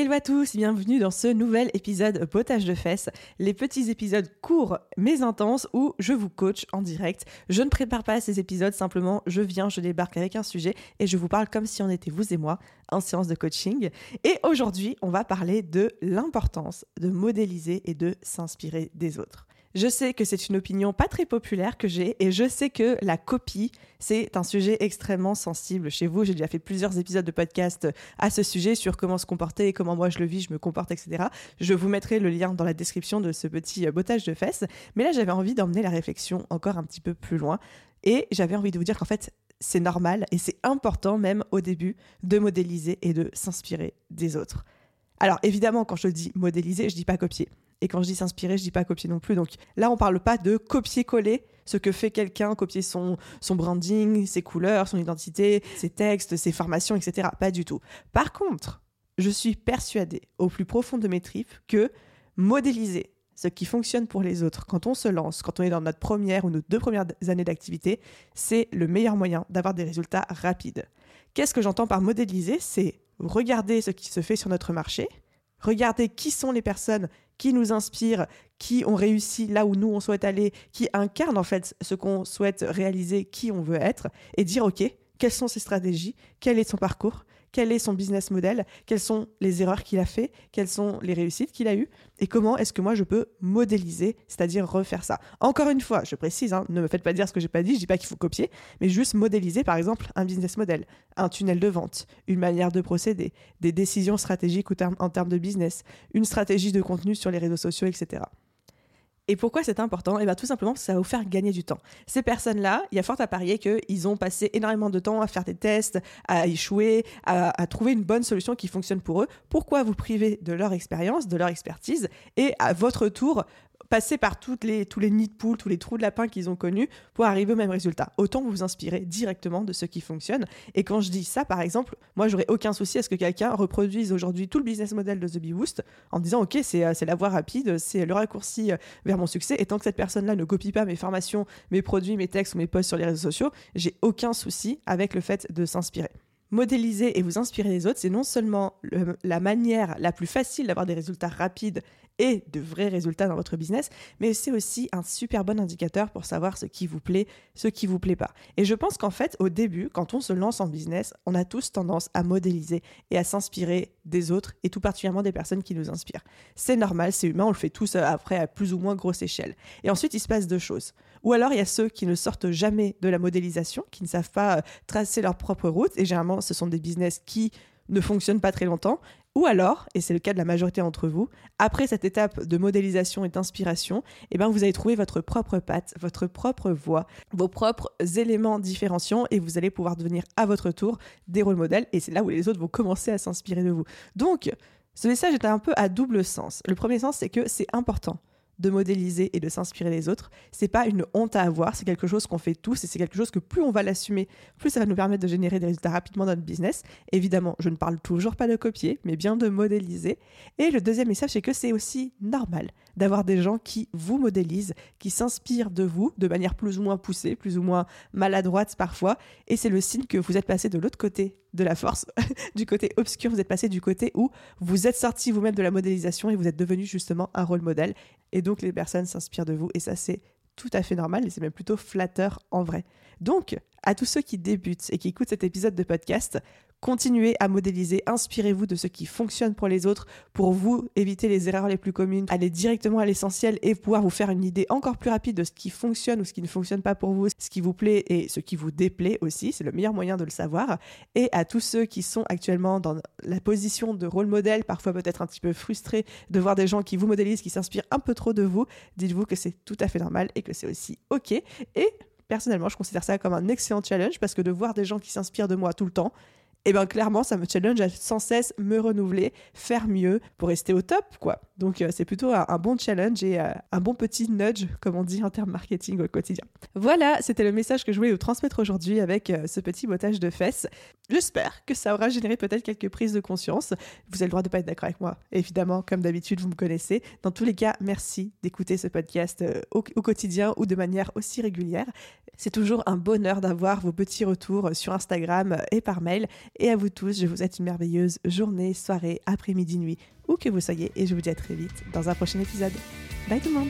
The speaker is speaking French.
Hello à tous, bienvenue dans ce nouvel épisode potage de fesses, les petits épisodes courts mais intenses où je vous coach en direct. Je ne prépare pas ces épisodes, simplement je viens, je débarque avec un sujet et je vous parle comme si on était vous et moi en séance de coaching. Et aujourd'hui, on va parler de l'importance de modéliser et de s'inspirer des autres. Je sais que c'est une opinion pas très populaire que j'ai et je sais que la copie, c'est un sujet extrêmement sensible chez vous. J'ai déjà fait plusieurs épisodes de podcast à ce sujet sur comment se comporter, comment moi je le vis, je me comporte, etc. Je vous mettrai le lien dans la description de ce petit euh, bottage de fesses. Mais là, j'avais envie d'emmener la réflexion encore un petit peu plus loin et j'avais envie de vous dire qu'en fait, c'est normal et c'est important même au début de modéliser et de s'inspirer des autres. Alors évidemment, quand je dis modéliser, je dis pas copier. Et quand je dis s'inspirer, je dis pas copier non plus. Donc là, on parle pas de copier-coller ce que fait quelqu'un, copier son, son branding, ses couleurs, son identité, ses textes, ses formations, etc. Pas du tout. Par contre, je suis persuadée au plus profond de mes tripes que modéliser ce qui fonctionne pour les autres quand on se lance, quand on est dans notre première ou nos deux premières années d'activité, c'est le meilleur moyen d'avoir des résultats rapides. Qu'est-ce que j'entends par modéliser? C'est regarder ce qui se fait sur notre marché, regarder qui sont les personnes qui nous inspirent, qui ont réussi là où nous on souhaite aller, qui incarnent en fait ce qu'on souhaite réaliser, qui on veut être, et dire ok, quelles sont ses stratégies, quel est son parcours, quel est son business model, quelles sont les erreurs qu'il a fait, quelles sont les réussites qu'il a eues, et comment est-ce que moi je peux modéliser, c'est-à-dire refaire ça. Encore une fois, je précise, hein, ne me faites pas dire ce que j'ai pas dit, je dis pas qu'il faut copier, mais juste modéliser par exemple un business model, un tunnel de vente, une manière de procéder, des décisions stratégiques en termes de business, une stratégie de contenu sur les réseaux sociaux, etc. Et pourquoi c'est important? Eh bien tout simplement ça va vous faire gagner du temps. Ces personnes-là, il y a fort à parier qu'ils ont passé énormément de temps à faire des tests, à échouer, à, trouver une bonne solution qui fonctionne pour eux. Pourquoi vous priver de leur expérience, de leur expertise et à votre tour passer par toutes les, tous les nids de poules, tous les trous de lapin qu'ils ont connus pour arriver au même résultat. Autant vous inspirer directement de ce qui fonctionne. Et quand je dis ça, par exemple, moi, j'aurais aucun souci à ce que quelqu'un reproduise aujourd'hui tout le business model de The Bee Boost en disant, OK, euh, c'est la voie rapide, c'est le raccourci euh, vers mon succès. Et tant que cette personne-là ne copie pas mes formations, mes produits, mes textes ou mes posts sur les réseaux sociaux, j'ai aucun souci avec le fait de s'inspirer modéliser et vous inspirer des autres, c'est non seulement la manière la plus facile d'avoir des résultats rapides et de vrais résultats dans votre business, mais c'est aussi un super bon indicateur pour savoir ce qui vous plaît, ce qui vous plaît pas. Et je pense qu'en fait, au début, quand on se lance en business, on a tous tendance à modéliser et à s'inspirer des autres et tout particulièrement des personnes qui nous inspirent. C'est normal, c'est humain, on le fait tous euh, après à plus ou moins grosse échelle. Et ensuite, il se passe deux choses. Ou alors, il y a ceux qui ne sortent jamais de la modélisation, qui ne savent pas euh, tracer leur propre route, et généralement, ce sont des business qui ne fonctionnent pas très longtemps, ou alors, et c'est le cas de la majorité d'entre vous, après cette étape de modélisation et d'inspiration, eh ben vous allez trouver votre propre patte, votre propre voix, vos propres éléments différenciants et vous allez pouvoir devenir à votre tour des rôles modèles et c'est là où les autres vont commencer à s'inspirer de vous. Donc, ce message est un peu à double sens. Le premier sens, c'est que c'est important de modéliser et de s'inspirer des autres. C'est pas une honte à avoir, c'est quelque chose qu'on fait tous et c'est quelque chose que plus on va l'assumer, plus ça va nous permettre de générer des résultats rapidement dans notre business. Évidemment, je ne parle toujours pas de copier, mais bien de modéliser. Et le deuxième message, c'est que c'est aussi normal d'avoir des gens qui vous modélisent, qui s'inspirent de vous de manière plus ou moins poussée, plus ou moins maladroite parfois. Et c'est le signe que vous êtes passé de l'autre côté de la force, du côté obscur, vous êtes passé du côté où vous êtes sorti vous-même de la modélisation et vous êtes devenu justement un rôle modèle. Et donc les personnes s'inspirent de vous et ça c'est tout à fait normal et c'est même plutôt flatteur en vrai. Donc, à tous ceux qui débutent et qui écoutent cet épisode de podcast, Continuez à modéliser, inspirez-vous de ce qui fonctionne pour les autres pour vous éviter les erreurs les plus communes, aller directement à l'essentiel et pouvoir vous faire une idée encore plus rapide de ce qui fonctionne ou ce qui ne fonctionne pas pour vous, ce qui vous plaît et ce qui vous déplaît aussi, c'est le meilleur moyen de le savoir. Et à tous ceux qui sont actuellement dans la position de rôle modèle, parfois peut-être un petit peu frustrés de voir des gens qui vous modélisent, qui s'inspirent un peu trop de vous, dites-vous que c'est tout à fait normal et que c'est aussi OK. Et personnellement, je considère ça comme un excellent challenge parce que de voir des gens qui s'inspirent de moi tout le temps, Et bien clairement, ça me challenge à sans cesse me renouveler, faire mieux pour rester au top, quoi. Donc euh, c'est plutôt un, bon challenge et euh, un bon petit nudge, comme on dit en termes marketing au quotidien. Voilà, c'était le message que je voulais vous transmettre aujourd'hui avec euh, ce petit bottage de fesses. J'espère que ça aura généré peut-être quelques prises de conscience. Vous avez le droit de pas être d'accord avec moi. Évidemment, comme d'habitude, vous me connaissez. Dans tous les cas, merci d'écouter ce podcast au, au quotidien ou de manière aussi régulière. C'est toujours un bonheur d'avoir vos petits retours sur Instagram et par mail. Et à vous tous, je vous souhaite une merveilleuse journée, soirée, après-midi, nuit, où que vous soyez. Et je vous dis à très vite dans un prochain épisode. Bye tout le monde